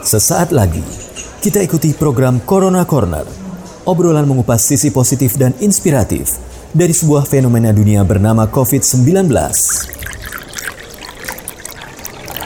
Sesaat lagi, kita ikuti program Corona Corner. Obrolan mengupas sisi positif dan inspiratif dari sebuah fenomena dunia bernama COVID-19.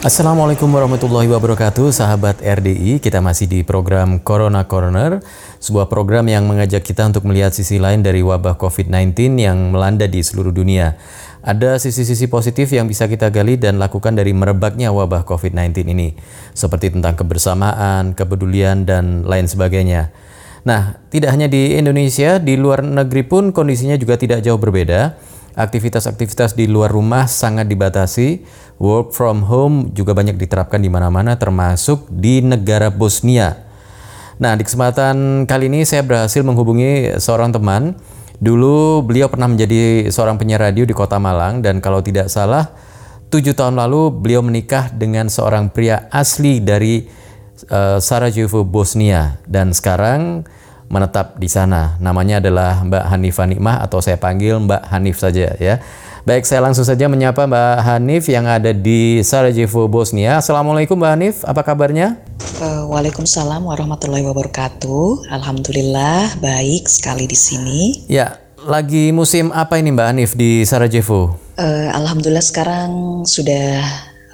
Assalamualaikum warahmatullahi wabarakatuh, sahabat RDI. Kita masih di program Corona Corner, sebuah program yang mengajak kita untuk melihat sisi lain dari wabah COVID-19 yang melanda di seluruh dunia. Ada sisi-sisi positif yang bisa kita gali dan lakukan dari merebaknya wabah COVID-19 ini, seperti tentang kebersamaan, kepedulian, dan lain sebagainya. Nah, tidak hanya di Indonesia, di luar negeri pun kondisinya juga tidak jauh berbeda. Aktivitas-aktivitas di luar rumah sangat dibatasi. Work from home juga banyak diterapkan di mana-mana termasuk di negara Bosnia. Nah, di kesempatan kali ini saya berhasil menghubungi seorang teman. Dulu beliau pernah menjadi seorang penyiar radio di Kota Malang dan kalau tidak salah tujuh tahun lalu beliau menikah dengan seorang pria asli dari uh, Sarajevo, Bosnia. Dan sekarang menetap di sana. Namanya adalah Mbak Hanifah Nikmah atau saya panggil Mbak Hanif saja ya. Baik, saya langsung saja menyapa Mbak Hanif yang ada di Sarajevo, Bosnia. Assalamualaikum Mbak Hanif, apa kabarnya? Uh, Waalaikumsalam warahmatullahi wabarakatuh. Alhamdulillah baik sekali di sini. Ya, lagi musim apa ini Mbak Hanif di Sarajevo? Uh, Alhamdulillah sekarang sudah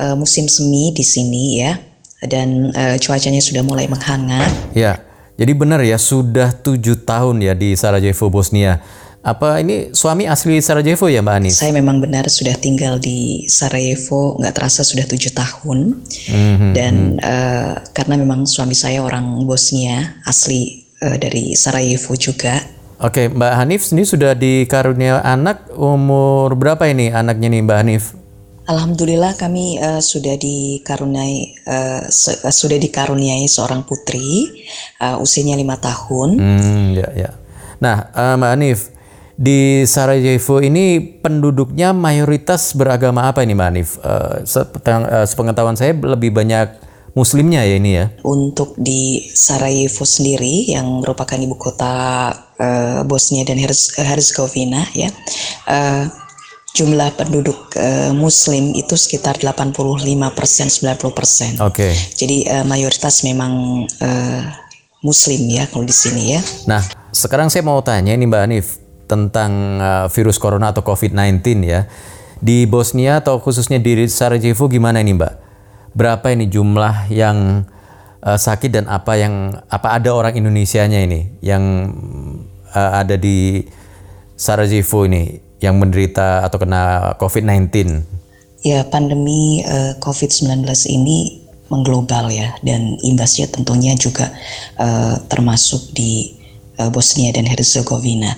uh, musim semi di sini ya, dan uh, cuacanya sudah mulai menghangat. Ya. Jadi benar ya sudah tujuh tahun ya di Sarajevo, Bosnia. Apa ini suami asli Sarajevo ya Mbak Ani? Saya memang benar sudah tinggal di Sarajevo, nggak terasa sudah tujuh tahun. Mm-hmm. Dan uh, karena memang suami saya orang Bosnia, asli uh, dari Sarajevo juga. Oke, Mbak Hanif ini sudah dikarunia anak umur berapa ini anaknya nih Mbak Hanif? Alhamdulillah kami uh, sudah dikaruniai uh, uh, sudah dikaruniai seorang putri uh, usianya lima tahun. Hmm, ya ya. Nah, uh, Mbak Anif di Sarajevo ini penduduknya mayoritas beragama apa ini Mbak Anif? Uh, sepengetahuan saya lebih banyak Muslimnya ya ini ya. Untuk di Sarajevo sendiri yang merupakan ibu kota uh, Bosnia dan Herzegovina ya. Uh, jumlah penduduk uh, muslim itu sekitar 85 persen 90 persen. Oke. Okay. Jadi uh, mayoritas memang uh, muslim ya kalau di sini ya. Nah sekarang saya mau tanya ini Mbak Anif tentang uh, virus corona atau COVID-19 ya. Di Bosnia atau khususnya di Sarajevo gimana ini Mbak? Berapa ini jumlah yang uh, sakit dan apa yang apa ada orang Indonesianya ini yang uh, ada di Sarajevo ini yang menderita atau kena COVID-19? Ya, pandemi uh, eh, COVID-19 ini mengglobal ya dan imbasnya tentunya juga uh, termasuk di uh, Bosnia dan Herzegovina.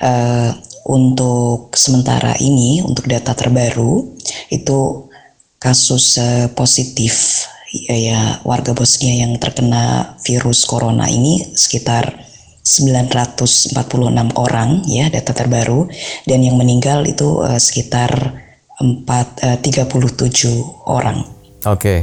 Uh, untuk sementara ini, untuk data terbaru itu kasus uh, positif ya, ya warga Bosnia yang terkena virus corona ini sekitar 946 orang ya data terbaru dan yang meninggal itu uh, sekitar 4 uh, 37 orang. Oke. Okay.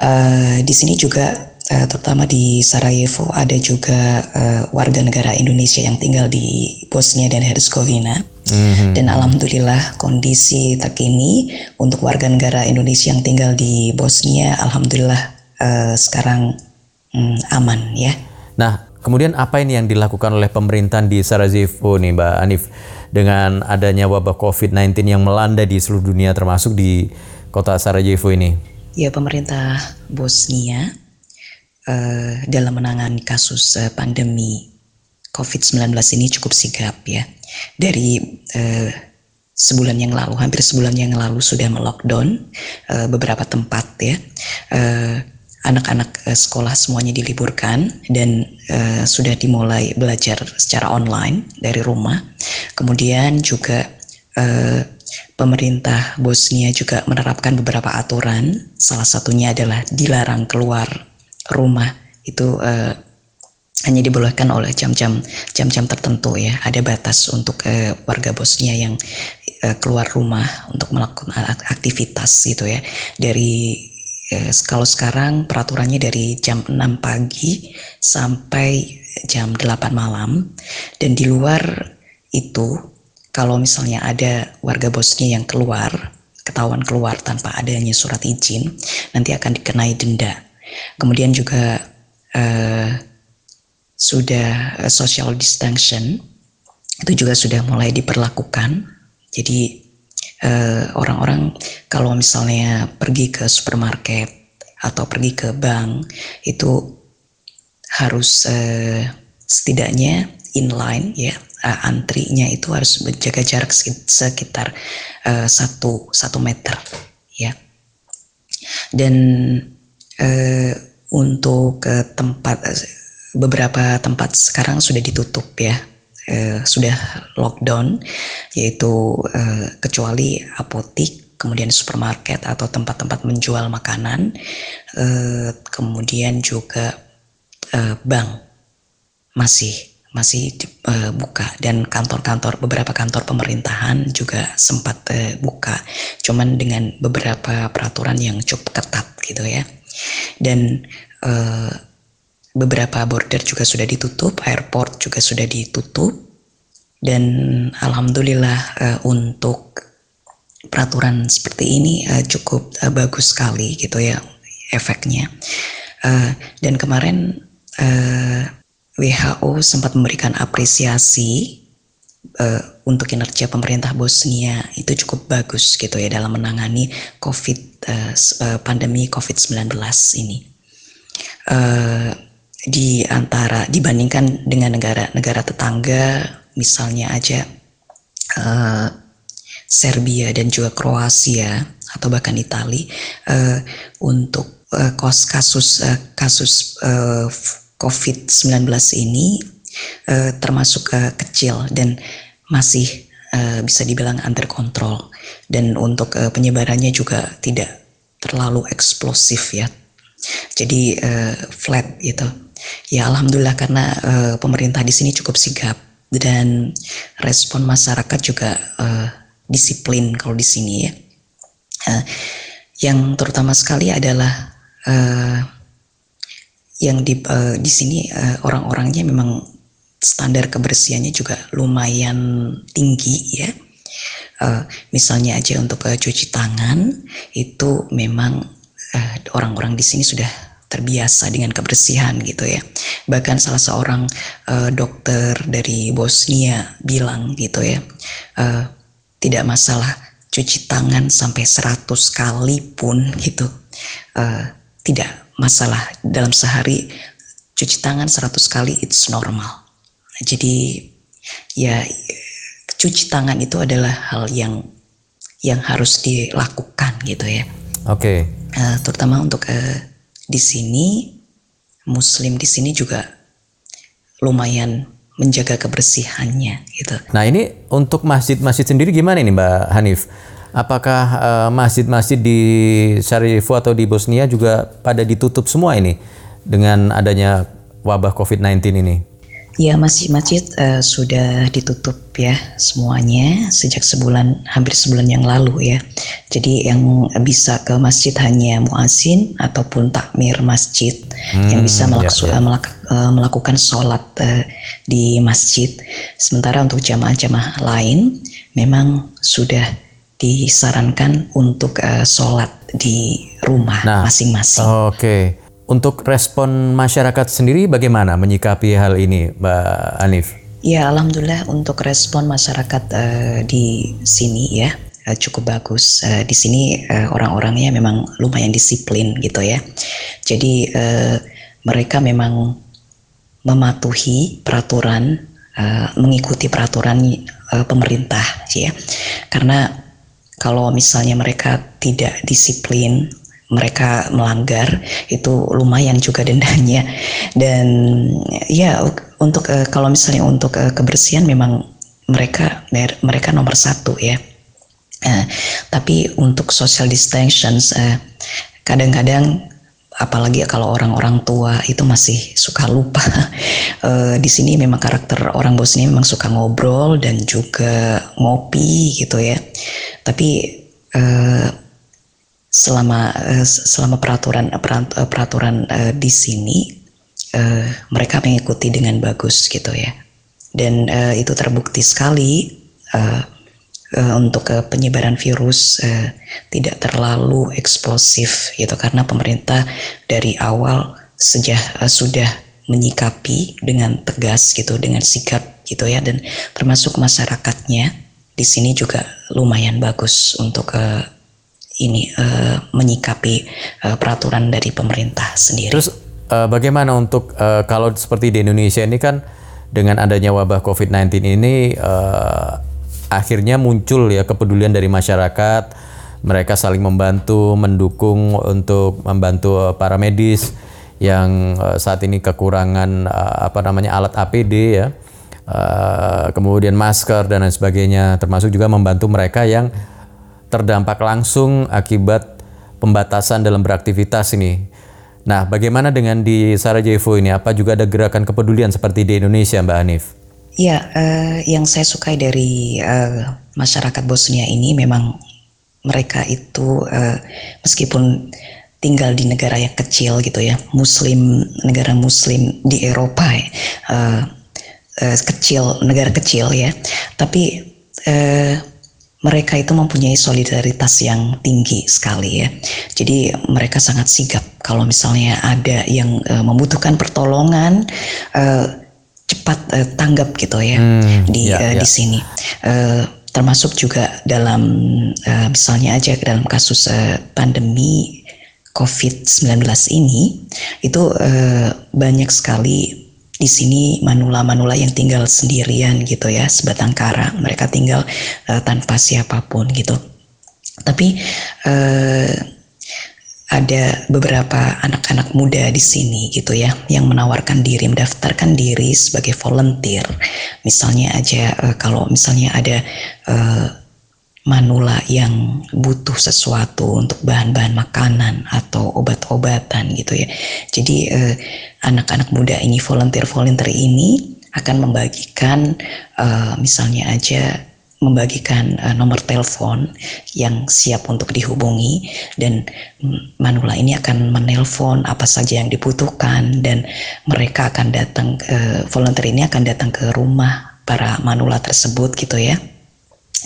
Uh, di sini juga uh, terutama di Sarajevo ada juga uh, warga negara Indonesia yang tinggal di Bosnia dan Herzegovina. Mm-hmm. Dan alhamdulillah kondisi terkini untuk warga negara Indonesia yang tinggal di Bosnia alhamdulillah uh, sekarang um, aman ya. Nah, Kemudian apa ini yang dilakukan oleh pemerintahan di Sarajevo nih Mbak Anif dengan adanya wabah COVID-19 yang melanda di seluruh dunia termasuk di kota Sarajevo ini? Ya pemerintah Bosnia uh, dalam menangani kasus uh, pandemi COVID-19 ini cukup sigap ya. Dari uh, sebulan yang lalu, hampir sebulan yang lalu sudah melockdown uh, beberapa tempat ya. Uh, anak-anak uh, sekolah semuanya diliburkan dan uh, sudah dimulai belajar secara online dari rumah. Kemudian juga uh, pemerintah Bosnia juga menerapkan beberapa aturan. Salah satunya adalah dilarang keluar rumah itu uh, hanya dibolehkan oleh jam-jam jam-jam tertentu ya. Ada batas untuk uh, warga Bosnia yang uh, keluar rumah untuk melakukan aktivitas gitu ya dari Eh, kalau sekarang peraturannya dari jam 6 pagi sampai jam 8 malam dan di luar itu kalau misalnya ada warga Bosnia yang keluar ketahuan keluar tanpa adanya surat izin nanti akan dikenai denda Kemudian juga uh, sudah uh, social distancing itu juga sudah mulai diperlakukan. Jadi orang-orang uh, kalau misalnya pergi ke supermarket atau pergi ke bank itu harus uh, setidaknya inline ya uh, antrinya itu harus menjaga jarak sekitar satu satu meter ya. Dan uh, untuk uh, tempat beberapa tempat sekarang sudah ditutup ya uh, sudah lockdown yaitu uh, kecuali apotik kemudian supermarket atau tempat-tempat menjual makanan uh, kemudian juga uh, bank. Masih masih uh, buka. Dan kantor-kantor beberapa kantor pemerintahan juga sempat uh, buka. Cuman dengan beberapa peraturan yang cukup ketat gitu ya. Dan uh, beberapa border juga sudah ditutup airport juga sudah ditutup. Dan alhamdulillah uh, untuk peraturan seperti ini uh, cukup uh, bagus sekali gitu ya efeknya. Uh, dan kemarin uh, WHO sempat memberikan apresiasi uh, untuk kinerja pemerintah Bosnia. Itu cukup bagus gitu ya dalam menangani COVID uh, pandemi COVID-19 ini. Uh, di antara dibandingkan dengan negara-negara tetangga misalnya aja uh, Serbia dan juga Kroasia atau bahkan Italia uh, untuk uh, kasus uh, kasus uh, COVID-19 ini uh, termasuk uh, kecil dan masih uh, bisa dibilang under control dan untuk uh, penyebarannya juga tidak terlalu eksplosif ya. Jadi uh, flat gitu. Ya alhamdulillah karena uh, pemerintah di sini cukup sigap dan respon masyarakat juga uh, disiplin kalau di sini ya. Uh, yang terutama sekali adalah uh, yang di uh, di sini uh, orang-orangnya memang standar kebersihannya juga lumayan tinggi ya. Uh, misalnya aja untuk uh, cuci tangan itu memang orang-orang uh, di sini sudah terbiasa dengan kebersihan gitu ya. Bahkan salah seorang uh, dokter dari Bosnia bilang gitu ya, uh, tidak masalah cuci tangan sampai 100 kali pun gitu. Uh, tidak masalah dalam sehari cuci tangan 100 kali it's normal. Jadi ya cuci tangan itu adalah hal yang yang harus dilakukan gitu ya. Oke. Okay. Uh, terutama untuk uh, di sini Muslim di sini juga lumayan menjaga kebersihannya gitu. Nah ini untuk masjid-masjid sendiri gimana nih Mbak Hanif? Apakah uh, masjid-masjid di Sarajevo atau di Bosnia juga pada ditutup semua ini dengan adanya wabah COVID-19 ini? Ya, masjid-masjid uh, sudah ditutup ya semuanya sejak sebulan hampir sebulan yang lalu ya. Jadi yang bisa ke masjid hanya muazin ataupun takmir masjid hmm, yang bisa melak ya, ya. Melak uh, melakukan sholat uh, di masjid. Sementara untuk jamaah-jamaah lain memang sudah disarankan untuk uh, sholat di rumah nah, masing-masing. Oke. Okay. Untuk respon masyarakat sendiri bagaimana menyikapi hal ini, Mbak Anif? Ya, alhamdulillah untuk respon masyarakat uh, di sini ya uh, cukup bagus. Uh, di sini uh, orang-orangnya memang lumayan disiplin gitu ya. Jadi uh, mereka memang mematuhi peraturan, uh, mengikuti peraturan uh, pemerintah ya. Karena kalau misalnya mereka tidak disiplin mereka melanggar itu lumayan juga dendanya dan ya untuk uh, kalau misalnya untuk uh, kebersihan memang mereka mereka nomor satu ya uh, tapi untuk social distance uh, kadang-kadang apalagi kalau orang-orang tua itu masih suka lupa. uh, di sini memang karakter orang Bosnia memang suka ngobrol dan juga ngopi gitu ya. Tapi uh, selama uh, selama peraturan peraturan uh, di sini mereka mengikuti dengan bagus gitu ya. Dan itu terbukti sekali untuk penyebaran virus tidak terlalu eksplosif gitu karena pemerintah dari awal sejak sudah menyikapi dengan tegas gitu dengan sikap gitu ya dan termasuk masyarakatnya di sini juga lumayan bagus untuk ini uh, menyikapi uh, peraturan dari pemerintah sendiri. Terus uh, bagaimana untuk uh, kalau seperti di Indonesia ini kan dengan adanya wabah COVID-19 ini uh, akhirnya muncul ya kepedulian dari masyarakat, mereka saling membantu, mendukung untuk membantu para medis yang saat ini kekurangan apa namanya alat APD ya. Uh, kemudian masker dan lain sebagainya termasuk juga membantu mereka yang terdampak langsung akibat pembatasan dalam beraktivitas ini. Nah, bagaimana dengan di Sarajevo ini? Apa juga ada gerakan kepedulian seperti di Indonesia, Mbak Hanif? Ya, uh, yang saya sukai dari uh, masyarakat Bosnia ini memang mereka itu uh, meskipun tinggal di negara yang kecil gitu ya, Muslim negara Muslim di Eropa, uh, uh, kecil negara kecil ya, tapi uh, mereka itu mempunyai solidaritas yang tinggi sekali ya. Jadi mereka sangat sigap kalau misalnya ada yang uh, membutuhkan pertolongan. Uh, cepat uh, tanggap gitu ya hmm, di ya, uh, ya. di sini. Uh, termasuk juga dalam uh, misalnya aja dalam kasus uh, pandemi COVID-19 ini itu uh, banyak sekali di sini manula-manula yang tinggal sendirian gitu ya sebatang kara mereka tinggal uh, tanpa siapa pun gitu. Tapi uh, ada beberapa anak-anak muda di sini gitu ya yang menawarkan diri mendaftarkan diri sebagai volunteer. Misalnya aja uh, kalau misalnya ada uh, manula yang butuh sesuatu untuk bahan-bahan makanan atau obat-obatan gitu ya. Jadi eh, anak-anak muda ini volunteer-volunteer ini akan membagikan uh, misalnya aja membagikan uh, nomor telepon yang siap untuk dihubungi dan manula ini akan menelpon apa saja yang dibutuhkan dan mereka akan datang uh, volunteer ini akan datang ke rumah para manula tersebut gitu ya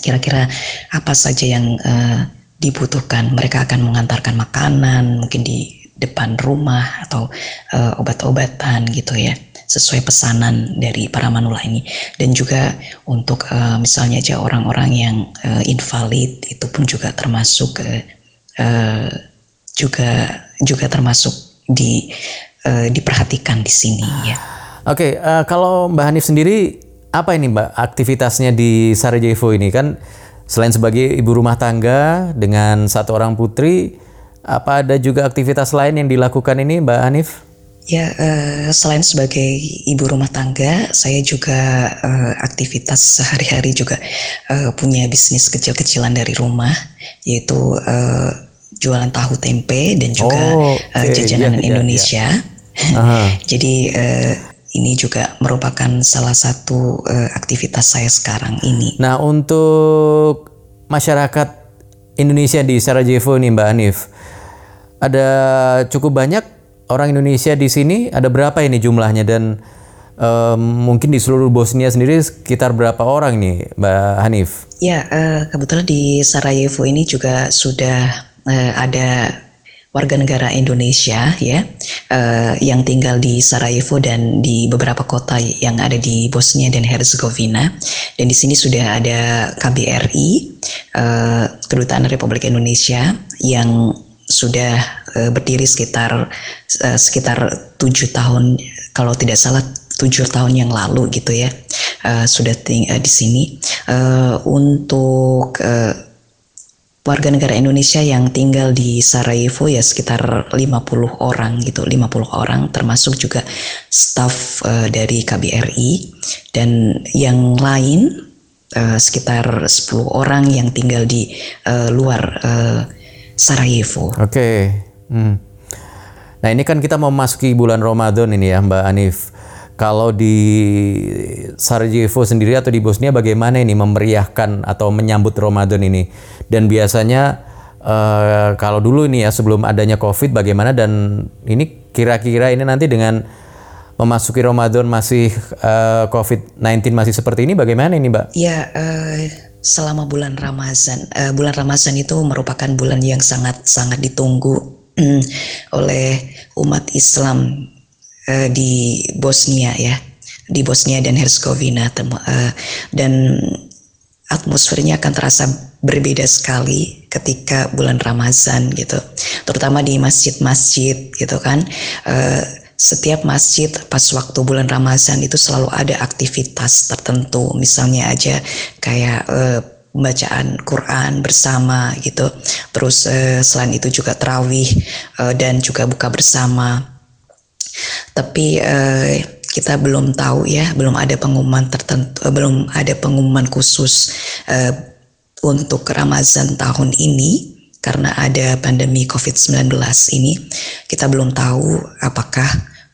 kira-kira apa saja yang uh, dibutuhkan. Mereka akan mengantarkan makanan, mungkin di depan rumah atau uh, obat-obatan gitu ya, sesuai pesanan dari para manula ini. Dan juga untuk uh, misalnya aja orang-orang yang uh, invalid itu pun juga termasuk uh, uh, juga juga termasuk di uh, diperhatikan di sini ya. Oke, okay, uh, kalau Mbak Hanif sendiri apa ini Mbak aktivitasnya di Sarajevo ini kan selain sebagai ibu rumah tangga dengan satu orang putri apa ada juga aktivitas lain yang dilakukan ini Mbak Hanif? Ya, uh, selain sebagai ibu rumah tangga, saya juga uh, aktivitas sehari-hari juga uh, punya bisnis kecil-kecilan dari rumah, yaitu uh, jualan tahu tempe dan juga oh, okay. uh, jajanan yeah, iya, Indonesia. Yeah, yeah. Jadi uh, ini juga merupakan salah satu uh, aktivitas saya sekarang ini. Nah, untuk masyarakat Indonesia di Sarajevo nih Mbak Hanif, ada cukup banyak orang Indonesia di sini. Ada berapa ini jumlahnya dan um, mungkin di seluruh Bosnia sendiri sekitar berapa orang nih Mbak Hanif? Ya, uh, kebetulan di Sarajevo ini juga sudah uh, ada warga negara Indonesia ya uh, yang tinggal di Sarajevo dan di beberapa kota yang ada di Bosnia dan Herzegovina. Dan di sini sudah ada KBRI uh, kedutaan Republik Indonesia yang sudah uh, berdiri sekitar uh, sekitar tujuh tahun kalau tidak salah tujuh tahun yang lalu gitu ya uh, sudah ting uh, di sini. Uh, untuk uh, warga negara Indonesia yang tinggal di Sarajevo ya sekitar 50 orang gitu, 50 orang termasuk juga staf uh, dari KBRI dan yang lain uh, sekitar 10 orang yang tinggal di uh, luar uh, Sarajevo. Oke. Okay. Hmm. Nah, ini kan kita mau masuki bulan Ramadan ini ya, Mbak Anif. Kalau di Sarajevo sendiri atau di Bosnia bagaimana ini memeriahkan atau menyambut Ramadan ini? Dan biasanya uh, kalau dulu ini ya sebelum adanya Covid bagaimana dan ini kira-kira ini nanti dengan memasuki Ramadan masih uh, eh, COVID-19 masih seperti ini bagaimana ini Mbak? Ya uh, selama bulan Ramazan. Uh, bulan Ramazan itu merupakan bulan yang sangat sangat ditunggu oleh umat Islam uh, di Bosnia ya, di Bosnia dan Herzegovina. Uh, dan atmosfernya akan terasa berbeda sekali ketika bulan Ramazan gitu, terutama di masjid-masjid gitu kan. Uh, setiap masjid pas waktu bulan Ramadan itu selalu ada aktivitas tertentu. Misalnya aja kayak uh, bacaan Quran bersama gitu. Terus selain itu juga terawih dan juga buka bersama tapi uh, kita belum tahu ya belum ada pengumuman tertentu uh, belum ada pengumuman khusus uh, untuk Ramadan tahun ini karena ada pandemi COVID-19 ini. Kita belum tahu apakah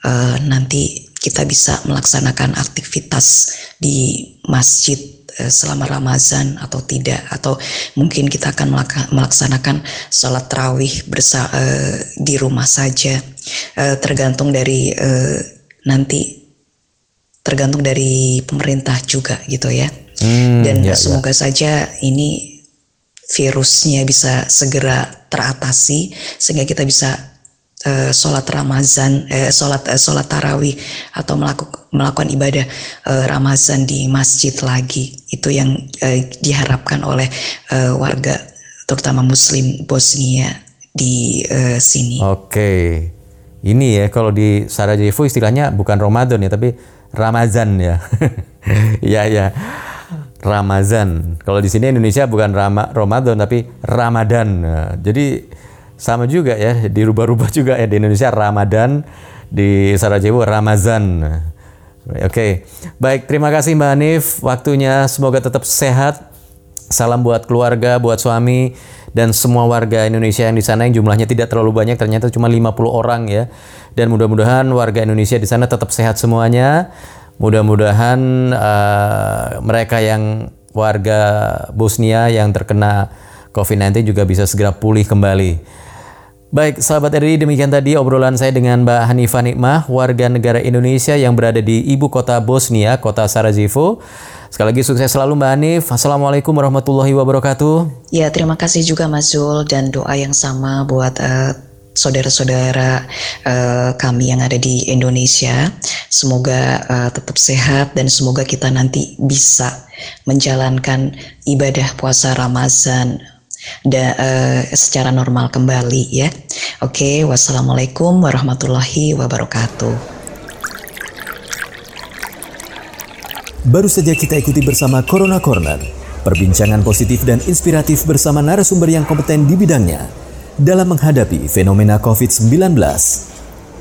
uh, nanti kita bisa melaksanakan aktivitas di masjid uh, selama Ramadan atau tidak atau mungkin kita akan melaksanakan sholat terawih bersa uh, di rumah saja uh, tergantung dari uh, nanti tergantung dari pemerintah juga gitu ya hmm, dan ya, ya. semoga ya. saja ini virusnya bisa segera teratasi sehingga kita bisa uh, sholat Ramazan, eh, sholat uh, sholat tarawih atau melakukan melakukan ibadah uh, Ramazan di masjid lagi itu yang uh, diharapkan oleh uh, warga terutama Muslim Bosnia di uh, sini. Oke, ini ya kalau di Sarajevo istilahnya bukan Ramadan ya tapi Ramazan ya, ya ya. Ramazan. Kalau di sini Indonesia bukan Rama, Ramadan tapi Ramadan. Nah, jadi sama juga ya, dirubah-rubah juga ya di Indonesia Ramadan, di Sarajevo Ramazan. Oke, baik terima kasih Mbak Hanif, waktunya semoga tetap sehat. Salam buat keluarga, buat suami, dan semua warga Indonesia yang di sana yang jumlahnya tidak terlalu banyak, ternyata cuma 50 orang ya. Dan mudah-mudahan warga Indonesia di sana tetap sehat semuanya. Mudah-mudahan uh, mereka yang warga Bosnia yang terkena COVID-19 juga bisa segera pulih kembali. Baik, sahabat RI, demikian tadi obrolan saya dengan Mbak Hanifah Nikmah, warga negara Indonesia yang berada di ibu kota Bosnia, kota Sarajevo. Sekali lagi sukses selalu Mbak Hanif. Assalamualaikum warahmatullahi wabarakatuh. Ya, terima kasih juga Mas Zul dan doa yang sama buat uh, saudara-saudara uh, kami yang ada di Indonesia. Semoga uh, tetap sehat dan semoga kita nanti bisa menjalankan ibadah puasa Ramadan da, uh, secara normal kembali ya. Oke, wassalamualaikum warahmatullahi wabarakatuh. Baru saja kita ikuti bersama Corona Corner, perbincangan positif dan inspiratif bersama narasumber yang kompeten di bidangnya dalam menghadapi fenomena COVID-19.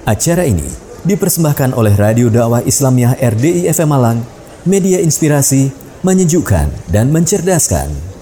Acara ini dipersembahkan oleh Radio Dakwah Islamiyah RDI FM Malang, media inspirasi, menyejukkan, dan mencerdaskan.